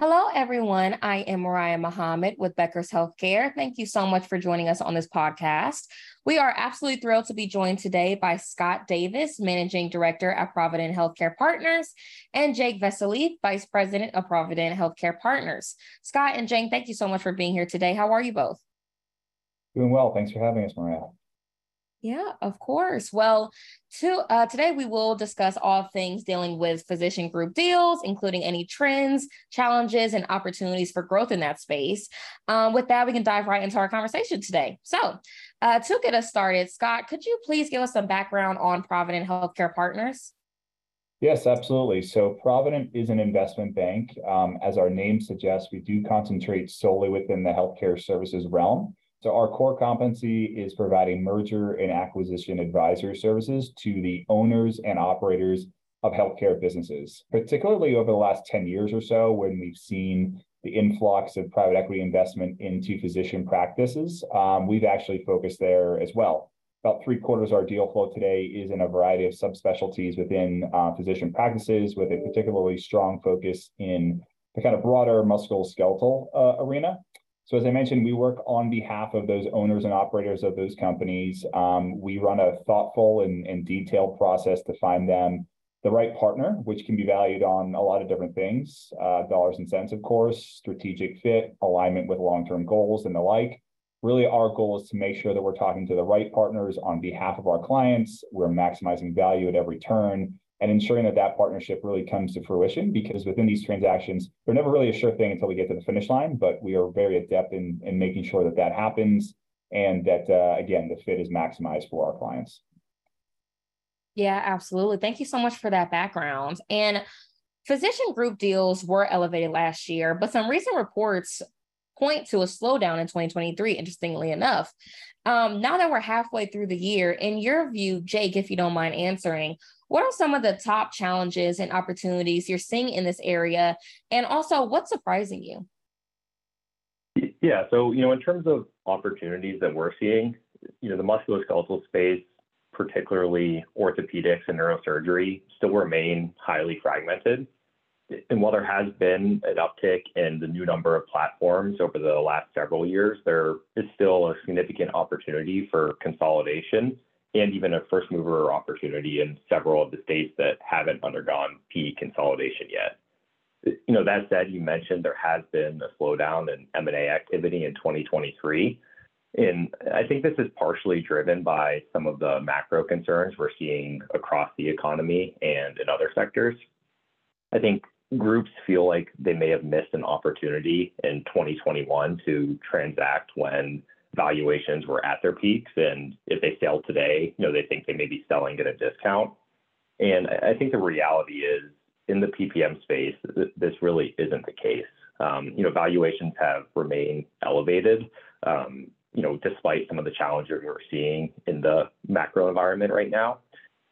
Hello, everyone. I am Mariah Muhammad with Becker's Healthcare. Thank you so much for joining us on this podcast. We are absolutely thrilled to be joined today by Scott Davis, Managing Director at Provident Healthcare Partners, and Jake Vesely, Vice President of Provident Healthcare Partners. Scott and Jake, thank you so much for being here today. How are you both? Doing well. Thanks for having us, Mariah. Yeah, of course. Well, to, uh, today we will discuss all things dealing with physician group deals, including any trends, challenges, and opportunities for growth in that space. Um, with that, we can dive right into our conversation today. So, uh, to get us started, Scott, could you please give us some background on Provident Healthcare Partners? Yes, absolutely. So Provident is an investment bank. Um, as our name suggests, we do concentrate solely within the healthcare services realm. So our core competency is providing merger and acquisition advisory services to the owners and operators of healthcare businesses, particularly over the last 10 years or so when we've seen the influx of private equity investment into physician practices. Um, we've actually focused there as well. About three quarters of our deal flow today is in a variety of subspecialties within uh, physician practices with a particularly strong focus in the kind of broader musculoskeletal uh, arena. So as I mentioned, we work on behalf of those owners and operators of those companies. Um, we run a thoughtful and, and, detailed process to find them the right partner, which can be valued on a lot of different things, uh, dollars and cents, of course, strategic fit, alignment with long-term goals and the like. Really, our goal is to make sure that we're talking to the right partners on behalf of our clients. We're maximizing value at every turn and ensuring that that partnership really comes to fruition because within these transactions, they're never really a sure thing until we get to the finish line, but we are very adept in, in making sure that that happens and that, uh, again, the fit is maximized for our clients. Yeah, absolutely. Thank you so much for that background. And physician group deals were elevated last year, but some recent reports point to a slowdown in 2023, interestingly enough. Um, now that we're halfway through the year, in your view, Jake, if you don't mind answering, what are some of the top challenges and opportunities you're seeing in this area? And also, what's surprising you? Yeah, so, you know, in terms of opportunities that we're seeing, you know, the musculoskeletal space, particularly orthopedics and neurosurgery, still remain highly fragmented. And while there has been an uptick in the new number of platforms over the last several years, there is still a significant opportunity for consolidation and even a first mover opportunity in several of the states that haven't undergone PE consolidation yet. You know, that said, you mentioned there has been a slowdown in M&A activity in 2023. And I think this is partially driven by some of the macro concerns we're seeing across the economy and in other sectors. I think groups feel like they may have missed an opportunity in 2021 to transact when valuations were at their peaks. And if they sell today, you know, they think they may be selling at a discount. And I think the reality is in the PPM space, this really isn't the case. Um, you know, valuations have remained elevated, um, you know, despite some of the challenges we're seeing in the macro environment right now.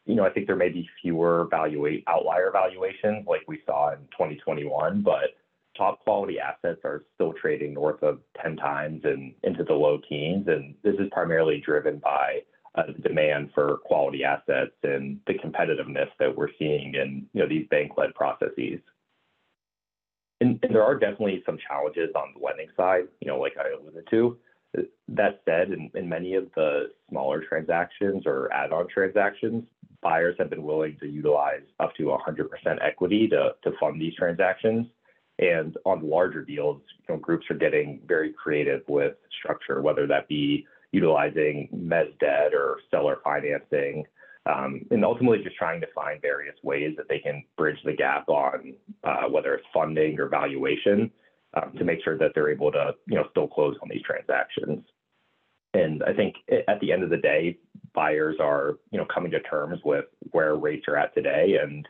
You know, I think there may be fewer valuate outlier valuations like we saw in 2021, but top quality assets are still trading north of 10 times and into the low teens. And this is primarily driven by uh, the demand for quality assets and the competitiveness that we're seeing in you know, these bank-led processes. And, and there are definitely some challenges on the lending side, you know, like I alluded to. That said, in, in many of the smaller transactions or add-on transactions, buyers have been willing to utilize up to 100% equity to, to fund these transactions. And on larger deals, you know, groups are getting very creative with structure, whether that be utilizing mezz debt or seller financing, um, and ultimately just trying to find various ways that they can bridge the gap on uh, whether it's funding or valuation um, to make sure that they're able to, you know, still close on these transactions. And I think at the end of the day, buyers are, you know, coming to terms with where rates are at today and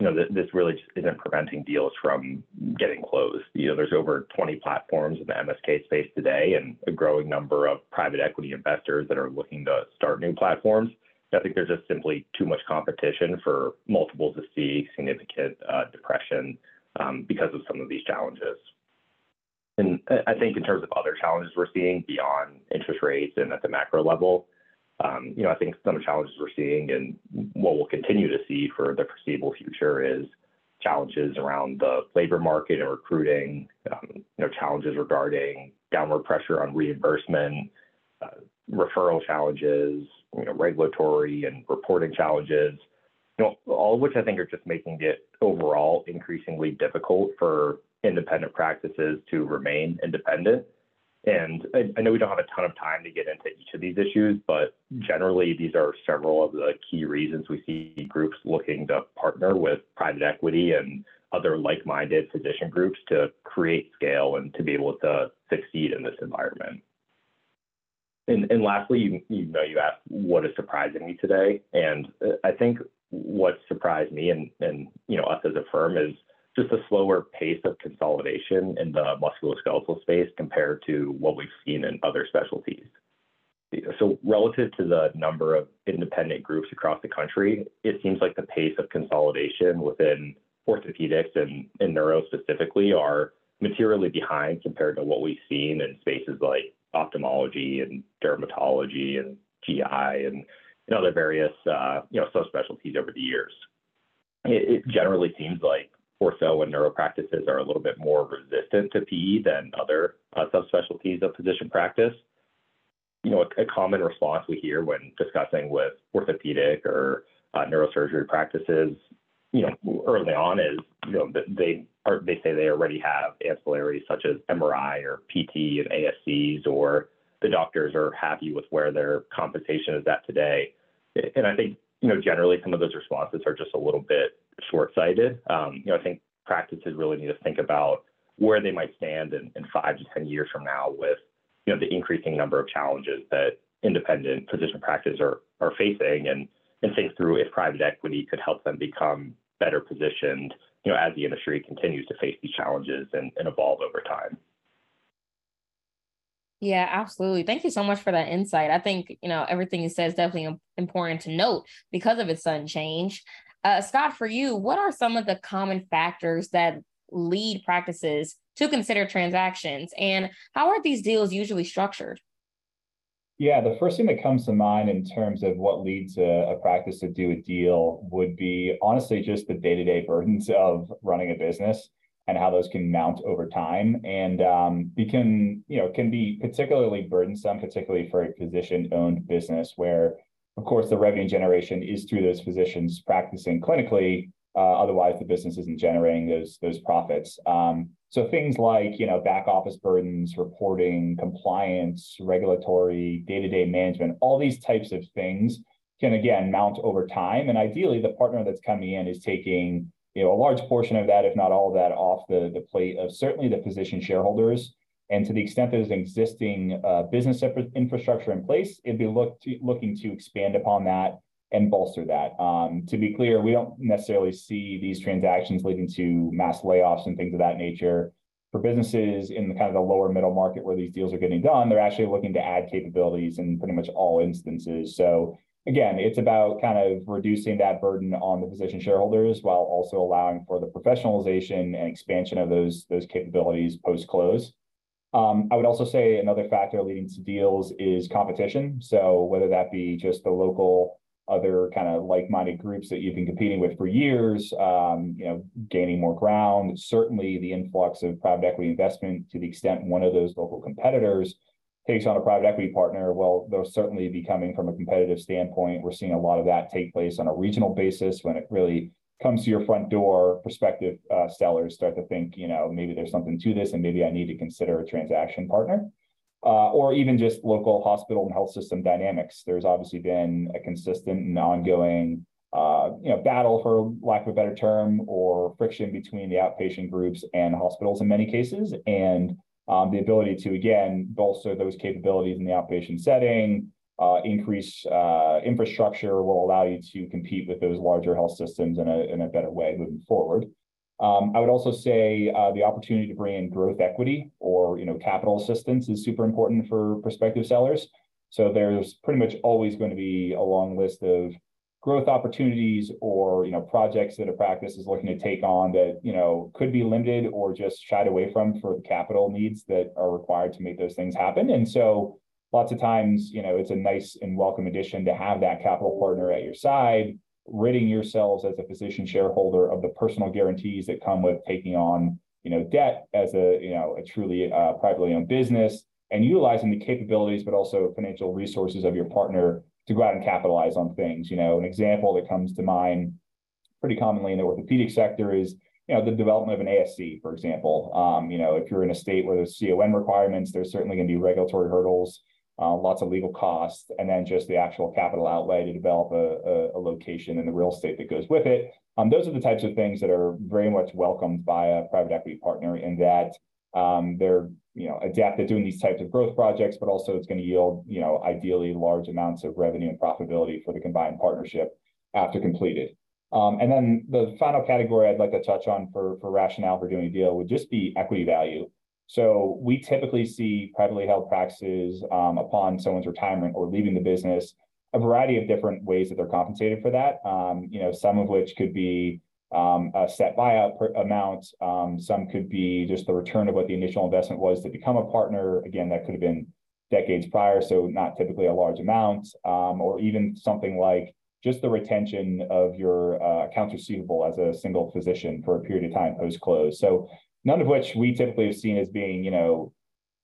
you know, this really just isn't preventing deals from getting closed. You know, there's over 20 platforms in the MSK space today and a growing number of private equity investors that are looking to start new platforms. I think there's just simply too much competition for multiples to see significant uh, depression um, because of some of these challenges. And I think in terms of other challenges we're seeing beyond interest rates and at the macro level, um, you know, I think some challenges we're seeing and what we'll continue to see for the foreseeable future is challenges around the labor market and recruiting, um, you know, challenges regarding downward pressure on reimbursement, uh, referral challenges, you know, regulatory and reporting challenges, you know, all of which I think are just making it overall increasingly difficult for independent practices to remain independent. And I, I know we don't have a ton of time to get into each of these issues, but generally, these are several of the key reasons we see groups looking to partner with private equity and other like-minded physician groups to create scale and to be able to succeed in this environment. And, and lastly, you, you know, you asked what is surprising me today, and uh, I think what surprised me and, and you know us as a firm is just a slower pace of consolidation in the musculoskeletal space compared to what we've seen in other specialties. So relative to the number of independent groups across the country, it seems like the pace of consolidation within orthopedics and, neuro specifically are materially behind compared to what we've seen in spaces like ophthalmology and dermatology and GI and, other various uh, you know subspecialties over the years. It generally seems like ortho and neuro practices are a little bit more resistant to PE than other uh, subspecialties of physician practice. You know, a, a, common response we hear when discussing with orthopedic or uh, neurosurgery practices, you know, early on is, you know, they are, they say they already have ancillaries such as MRI or PT and ASCs, or the doctors are happy with where their compensation is at today. And I think, you know, generally some of those responses are just a little bit short-sighted. Um, you know, I think practices really need to think about where they might stand in, in five to 10 years from now with, you know, the increasing number of challenges that independent physician practices are, are facing and, and think through if private equity could help them become better positioned, you know, as the industry continues to face these challenges and, and evolve over time. Yeah, absolutely. Thank you so much for that insight. I think, you know, everything you said is definitely important to note because of its sudden change. Uh, Scott, for you, what are some of the common factors that lead practices to consider transactions, and how are these deals usually structured? Yeah, the first thing that comes to mind in terms of what leads a, a practice to do a deal would be honestly just the day to day burdens of running a business and how those can mount over time and um, become, you know, can be particularly burdensome, particularly for a physician owned business where of course, the revenue generation is through those physicians practicing clinically. Uh, otherwise, the business isn't generating those those profits. Um, so things like you know back office burdens, reporting, compliance, regulatory, day to day management, all these types of things can again mount over time. And ideally, the partner that's coming in is taking you know a large portion of that, if not all of that, off the the plate of certainly the physician shareholders and to the extent there's existing uh, business infrastructure in place, it'd be look to, looking to expand upon that and bolster that. Um, to be clear, we don't necessarily see these transactions leading to mass layoffs and things of that nature. For businesses in the kind of the lower middle market where these deals are getting done, they're actually looking to add capabilities in pretty much all instances. So again, it's about kind of reducing that burden on the physician shareholders while also allowing for the professionalization and expansion of those those capabilities post close. Um, I would also say another factor leading to deals is competition. So whether that be just the local other kind of like-minded groups that you've been competing with for years, um, you know, gaining more ground. Certainly, the influx of private equity investment to the extent one of those local competitors takes on a private equity partner, well, they'll certainly be coming from a competitive standpoint. We're seeing a lot of that take place on a regional basis when it really comes to your front door, prospective uh, sellers start to think, you know, maybe there's something to this and maybe I need to consider a transaction partner. Uh, or even just local hospital and health system dynamics. There's obviously been a consistent and ongoing, uh, you know, battle for lack of a better term, or friction between the outpatient groups and hospitals in many cases, and um, the ability to again bolster those capabilities in the outpatient setting, uh, increase uh, infrastructure will allow you to compete with those larger health systems in a, in a better way moving forward. Um, I would also say uh, the opportunity to bring in growth equity or you know capital assistance is super important for prospective sellers. So there's pretty much always going to be a long list of growth opportunities or you know projects that a practice is looking to take on that you know could be limited or just shied away from for the capital needs that are required to make those things happen. And so lots of times, you know, it's a nice and welcome addition to have that capital partner at your side, ridding yourselves as a physician shareholder of the personal guarantees that come with taking on, you know, debt as a, you know, a truly uh, privately owned business and utilizing the capabilities, but also financial resources of your partner to go out and capitalize on things. You know, an example that comes to mind pretty commonly in the orthopedic sector is you know the development of an ASC, for example. Um, you know, if you're in a state where there's CON requirements, there's certainly going to be regulatory hurdles, uh, lots of legal costs, and then just the actual capital outlay to develop a, a, a location and the real estate that goes with it. Um, those are the types of things that are very much welcomed by a private equity partner in that um, they're you know adept at doing these types of growth projects, but also it's going to yield you know ideally large amounts of revenue and profitability for the combined partnership after completed. Um, and then the final category I'd like to touch on for, for rationale for doing a deal would just be equity value. So we typically see privately held practices um, upon someone's retirement or leaving the business, a variety of different ways that they're compensated for that. Um, you know, some of which could be um, a set buyout per amount. Um, some could be just the return of what the initial investment was to become a partner. Again, that could have been decades prior, so not typically a large amount, um, or even something like just the retention of your uh, accounts receivable as a single physician for a period of time post close. So none of which we typically have seen as being, you know,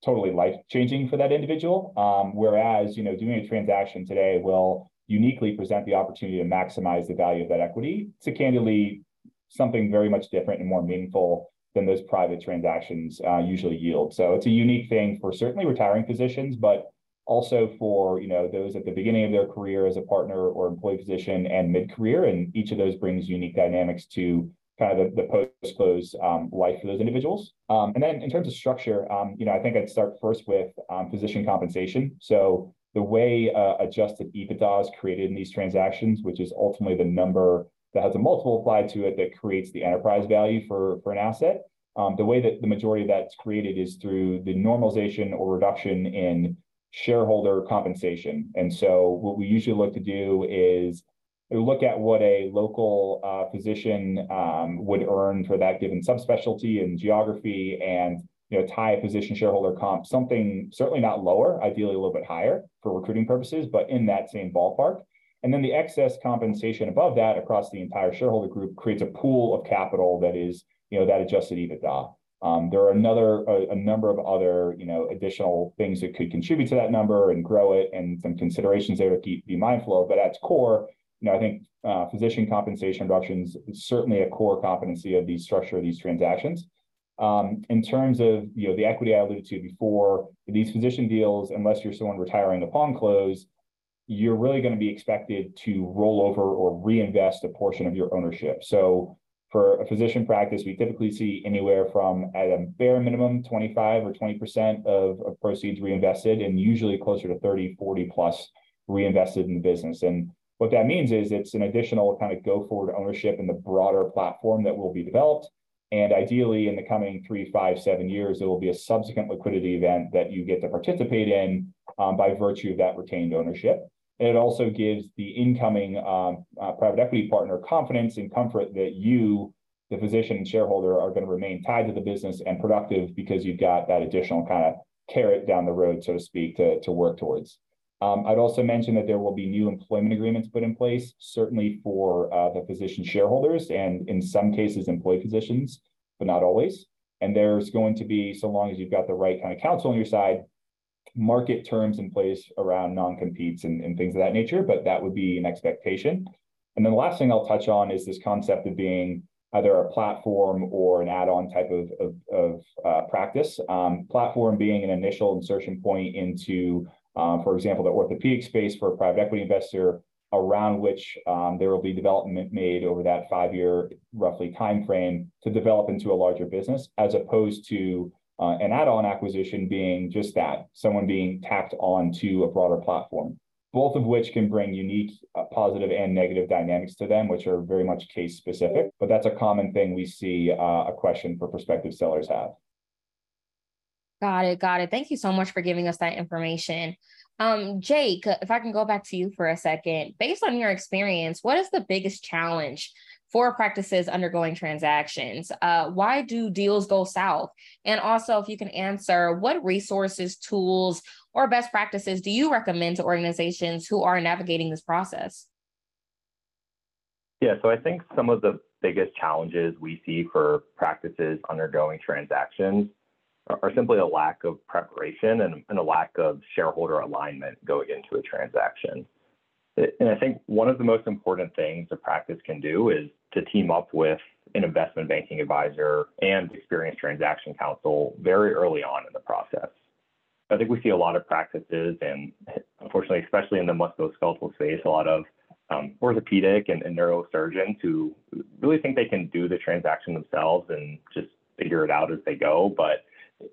totally life changing for that individual. Um, whereas, you know, doing a transaction today will uniquely present the opportunity to maximize the value of that equity to candidly something very much different and more meaningful than those private transactions uh, usually yield. So it's a unique thing for certainly retiring physicians, but also for you know those at the beginning of their career as a partner or employee position and mid-career, and each of those brings unique dynamics to kind of the, the post-close um, life for those individuals. Um, and then in terms of structure, um, you know, I think I'd start first with um, physician compensation. So the way uh, adjusted EBITDA is created in these transactions, which is ultimately the number that has a multiple applied to it that creates the enterprise value for, for an asset. Um, the way that the majority of that's created is through the normalization or reduction in shareholder compensation. And so what we usually look to do is look at what a local uh, physician um, would earn for that given subspecialty and geography and you know tie a position shareholder comp something certainly not lower ideally a little bit higher for recruiting purposes but in that same ballpark and then the excess compensation above that across the entire shareholder group creates a pool of capital that is you know that adjusted ebitda um, there are another a, a, number of other you know additional things that could contribute to that number and grow it, and some considerations there to keep be mindful of. But at its core, you know, I think uh, physician compensation reductions is certainly a core competency of the structure of these transactions. Um, in terms of you know the equity I alluded to before, these physician deals, unless you're someone retiring upon close, you're really going to be expected to roll over or reinvest a portion of your ownership. So for a physician practice, we typically see anywhere from at a bare minimum 25 or 20% of, of proceeds reinvested and usually closer to 30, 40 plus reinvested in the business. And what that means is it's an additional kind of go forward ownership in the broader platform that will be developed. And ideally, in the coming three, five, seven years, there will be a subsequent liquidity event that you get to participate in um, by virtue of that retained ownership. And it also gives the incoming um, uh, private equity partner confidence and comfort that you, the physician and shareholder, are going to remain tied to the business and productive because you've got that additional kind of carrot down the road, so to speak, to, to work towards. Um, I'd also mention that there will be new employment agreements put in place, certainly for uh, the physician shareholders and in some cases employee physicians, but not always. And there's going to be, so long as you've got the right kind of counsel on your side, market terms in place around non-competes and, and things of that nature, but that would be an expectation. And then the last thing I'll touch on is this concept of being either a platform or an add-on type of, of, of uh, practice. Um, platform being an initial insertion point into, um, for example, the orthopedic space for a private equity investor, around which um, there will be development made over that five-year roughly time frame to develop into a larger business, as opposed to uh, an add-on acquisition being just that, someone being tacked on to a broader platform, both of which can bring unique uh, positive and negative dynamics to them, which are very much case specific. But that's a common thing we see uh, a question for prospective sellers have. Got it. Got it. Thank you so much for giving us that information. Um, Jake, if I can go back to you for a second, based on your experience, what is the biggest challenge for practices undergoing transactions? Uh, why do deals go south? And also, if you can answer, what resources, tools, or best practices do you recommend to organizations who are navigating this process? Yeah, so I think some of the biggest challenges we see for practices undergoing transactions are simply a lack of preparation and, and a lack of shareholder alignment going into a transaction. And I think one of the most important things a practice can do is to team up with an investment banking advisor and experienced transaction counsel very early on in the process. I think we see a lot of practices, and unfortunately, especially in the musculoskeletal space, a lot of um, orthopedic and, and neurosurgeons who really think they can do the transaction themselves and just figure it out as they go. But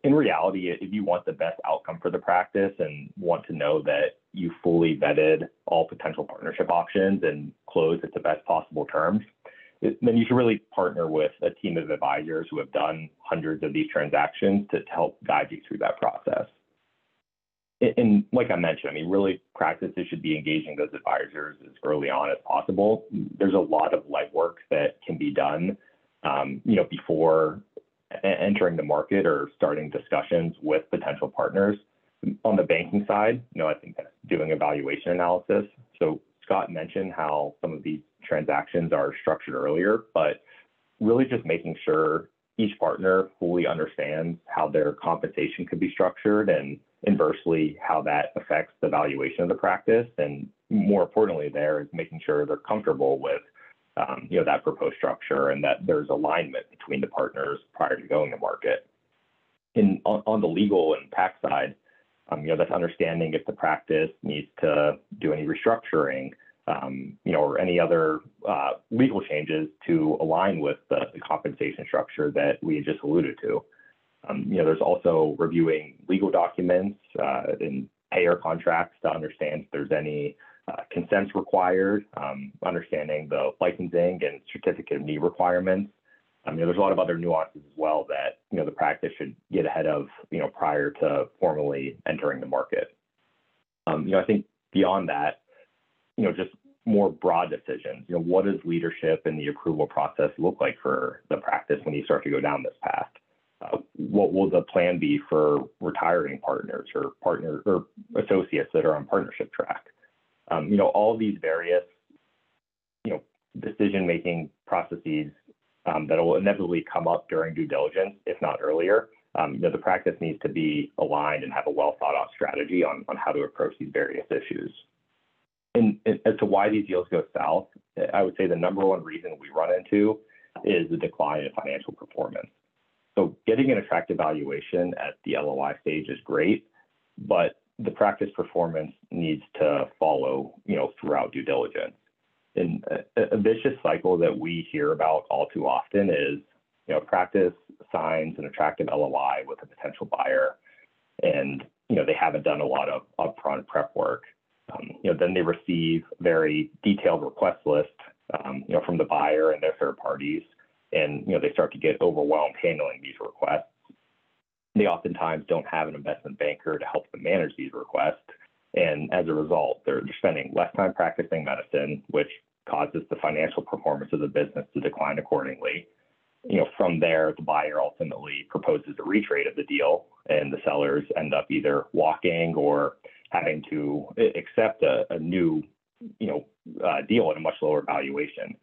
in reality, if you want the best outcome for the practice and want to know that you fully vetted all potential partnership options and close at the best possible terms, then you should really partner with a team of advisors who have done hundreds of these transactions to, to help guide you through that process. And like I mentioned, I mean, really practices should be engaging those advisors as early on as possible. There's a lot of legwork that can be done, um, you know, before entering the market or starting discussions with potential partners. On the banking side, you know, I think that's doing evaluation analysis. So Scott mentioned how some of these transactions are structured earlier, but really just making sure each partner fully understands how their compensation could be structured and inversely how that affects the valuation of the practice. And more importantly, there is making sure they're comfortable with um, you know, that proposed structure and that there's alignment between the partners prior to going to market. In, on, on the legal and PAC side, um, you know, that's understanding if the practice needs to do any restructuring, um, you know, or any other uh, legal changes to align with the, the, compensation structure that we just alluded to. Um, you know, there's also reviewing legal documents uh, and payer contracts to understand if there's any uh, consents required, um, understanding the licensing and certificate of need requirements. Um, you know, there's a lot of other nuances as well that you know the practice should get ahead of you know prior to formally entering the market. Um, you know, I think beyond that, you know, just more broad decisions. You know, what does leadership and the approval process look like for the practice when you start to go down this path? Uh, what will the plan be for retiring partners or partner or associates that are on partnership track? Um, you know, all these various, you know, decision-making processes um, that will inevitably come up during due diligence, if not earlier. Um, you know, the practice needs to be aligned and have a well thought out strategy on, on how to approach these various issues. And, and as to why these deals go south, I would say the number one reason we run into is the decline in financial performance. So getting an attractive valuation at the LOI stage is great, but the practice performance needs to follow, you know, throughout due diligence. And a, vicious cycle that we hear about all too often is, you know, practice signs an attractive LOI with a potential buyer, and you know they haven't done a lot of upfront prep work. Um, you know, then they receive very detailed request list, um, you know, from the buyer and their third parties, and you know they start to get overwhelmed handling these requests they oftentimes don't have an investment banker to help them manage these requests. And as a result, they're, spending less time practicing medicine, which causes the financial performance of the business to decline accordingly. You know, from there, the buyer ultimately proposes a retrade of the deal, and the sellers end up either walking or having to accept a, a new, you know, uh, deal at a much lower valuation.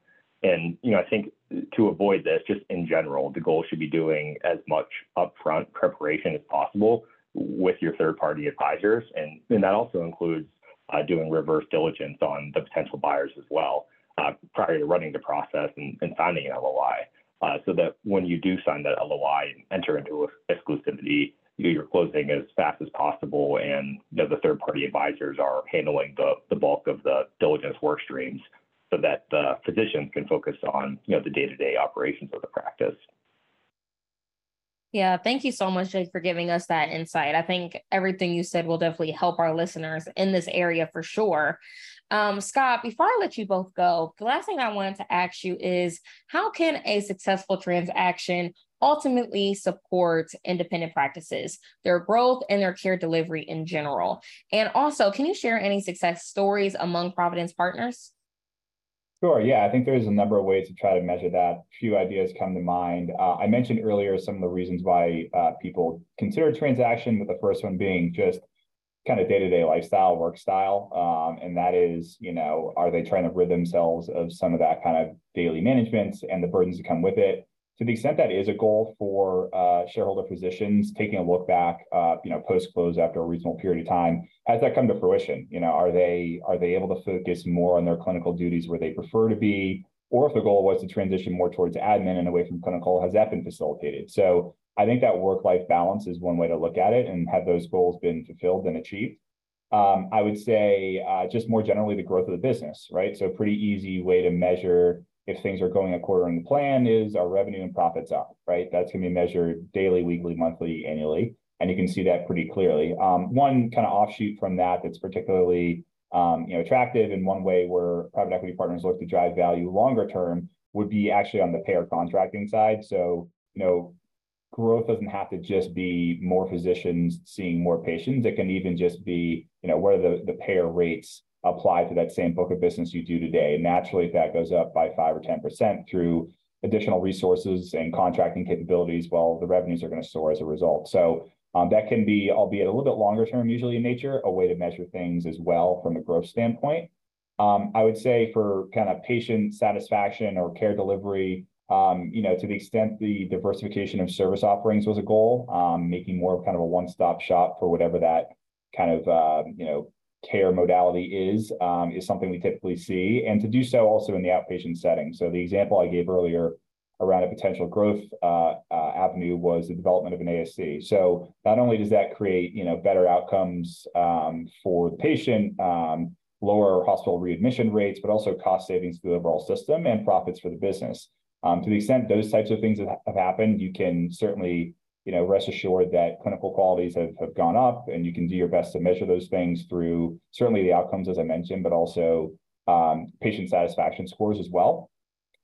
And, you know, I think to avoid this, just in general, the goal should be doing as much upfront preparation as possible with your third party advisors. And, and that also includes uh, doing reverse diligence on the potential buyers as well uh, prior to running the process and, and signing an LOI. Uh, so that when you do sign that LOI and enter into exclusivity, you're closing as fast as possible, and you know, the third-party advisors are handling the, the bulk of the diligence work streams so that the physicians can focus on you know the day-to-day operations of the practice. Yeah, thank you so much, Jake, for giving us that insight. I think everything you said will definitely help our listeners in this area for sure. Um, Scott, before I let you both go, the last thing I wanted to ask you is how can a successful transaction ultimately support independent practices, their growth, and their care delivery in general? And also, can you share any success stories among Provident's partners? Sure. Yeah, I think there's a number of ways to try to measure that. A few ideas come to mind. Uh, I mentioned earlier some of the reasons why uh, people consider a transaction, with the first one being just kind of day-to-day lifestyle, work style. Um, and that is, you know, are they trying to rid themselves of some of that kind of daily management and the burdens that come with it? To the extent that is a goal for uh, shareholder physicians, taking a look back, uh, you know, post-close after a reasonable period of time, has that come to fruition? You know, are they are they able to focus more on their clinical duties where they prefer to be? Or if the goal was to transition more towards admin and away from clinical, has that been facilitated? So I think that work-life balance is one way to look at it and have those goals been fulfilled and achieved. Um, I would say uh, just more generally the growth of the business, right? So pretty easy way to measure if things are going according to plan is our revenue and profits up, right? That's going to be measured daily, weekly, monthly, annually, and you can see that pretty clearly. Um, one kind of offshoot from that that's particularly um, you know attractive in one way where private equity partners look to drive value longer term would be actually on the payer contracting side. So you know growth doesn't have to just be more physicians seeing more patients. It can even just be, you know, where the, the payer rates apply to that same book of business you do today. And naturally, if that goes up by five or 10% through additional resources and contracting capabilities, well, the revenues are going to soar as a result. So um, that can be, albeit a little bit longer term, usually in nature, a way to measure things as well from a growth standpoint. Um, I would say for kind of patient satisfaction or care delivery, um, you know, to the extent the diversification of service offerings was a goal, um, making more of kind of a one-stop shop for whatever that kind of, uh, you know, care modality is, um, is something we typically see, and to do so also in the outpatient setting. So the example I gave earlier around a potential growth uh, uh, avenue was the development of an ASC. So not only does that create, you know, better outcomes um, for the patient, um, lower hospital readmission rates, but also cost savings to the overall system and profits for the business. Um, to the extent those types of things have, have happened, you can certainly, you know, rest assured that clinical qualities have, have gone up and you can do your best to measure those things through certainly the outcomes, as I mentioned, but also um, patient satisfaction scores as well.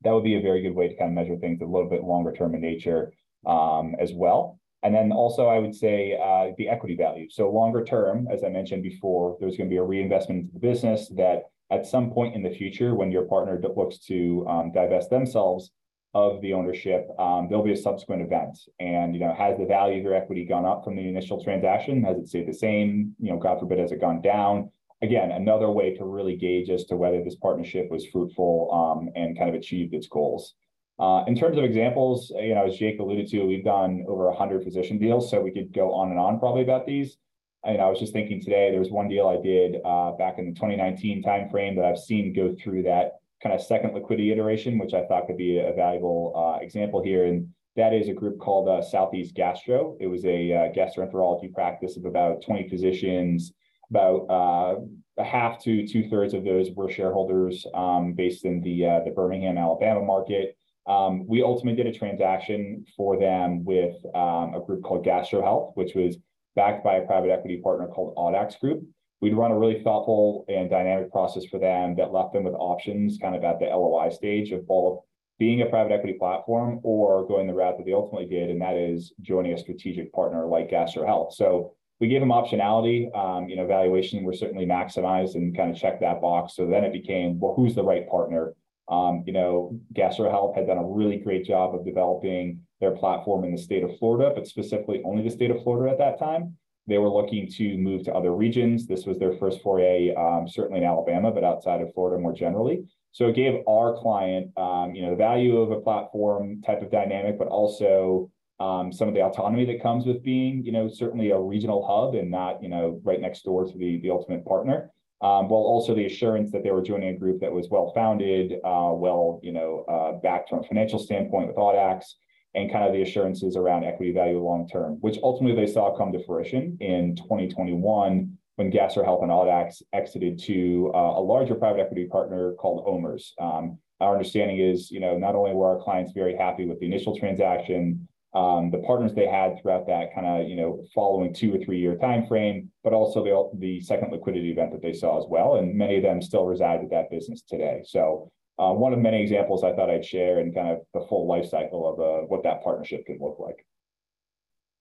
That would be a very good way to kind of measure things a little bit longer term in nature um, as well. And then also, I would say uh, the equity value. So longer term, as I mentioned before, there's going to be a reinvestment into the business that at some point in the future, when your partner looks to um, divest themselves, of the ownership, um, there'll be a subsequent event. And, you know, has the value of your equity gone up from the initial transaction? Has it stayed the same? You know, God forbid, has it gone down? Again, another way to really gauge as to whether this partnership was fruitful um, and kind of achieved its goals. Uh, in terms of examples, you know, as Jake alluded to, we've done over 100 physician deals, so we could go on and on probably about these. And I was just thinking today, there was one deal I did uh, back in the 2019 timeframe that I've seen go through that kind of second liquidity iteration, which I thought could be a valuable uh, example here. And that is a group called uh, Southeast Gastro. It was a uh, gastroenterology practice of about 20 physicians. About uh, a half to two thirds of those were shareholders um, based in the uh, the Birmingham, Alabama market. Um, we ultimately did a transaction for them with um, a group called Gastro Health, which was backed by a private equity partner called Audax Group we'd run a really thoughtful and dynamic process for them that left them with options kind of at the LOI stage of both being a private equity platform or going the route that they ultimately did, and that is joining a strategic partner like Gastro Health. So we gave them optionality. Um, you know, valuation were certainly maximized and kind of checked that box. So then it became, well, who's the right partner? Um, you know, Gastro Health had done a really great job of developing their platform in the state of Florida, but specifically only the state of Florida at that time. They were looking to move to other regions. This was their first foray, um, certainly in Alabama, but outside of Florida more generally. So it gave our client, um, you know, the value of a platform type of dynamic, but also um, some of the autonomy that comes with being, you know, certainly a regional hub and not, you know, right next door to the the ultimate partner. Um, while also the assurance that they were joining a group that was well founded, uh, well, you know, uh, backed from a financial standpoint with Audax, and kind of the assurances around equity value long term, which ultimately they saw come to fruition in 2021 when Gastro Health and Audax exited to uh, a larger private equity partner called OMERS. Um, our understanding is, you know, not only were our clients very happy with the initial transaction, um, the partners they had throughout that kind of, you know, following two or three year time frame, but also the, the second liquidity event that they saw as well. And many of them still reside with that business today. So uh, one of many examples I thought I'd share and kind of the full life cycle of uh, what that partnership can look like.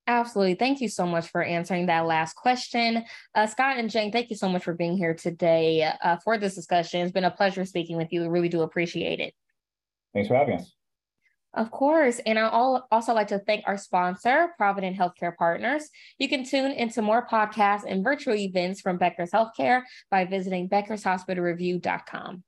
Absolutely. Thank you so much for answering that last question. Uh, Scott and Jane, thank you so much for being here today uh, for this discussion. It's been a pleasure speaking with you. We really do appreciate it. Thanks for having us. Of course. And I also like to thank our sponsor, Provident Healthcare Partners. You can tune into more podcasts and virtual events from Becker's Healthcare by visiting beckershospitalreview.com.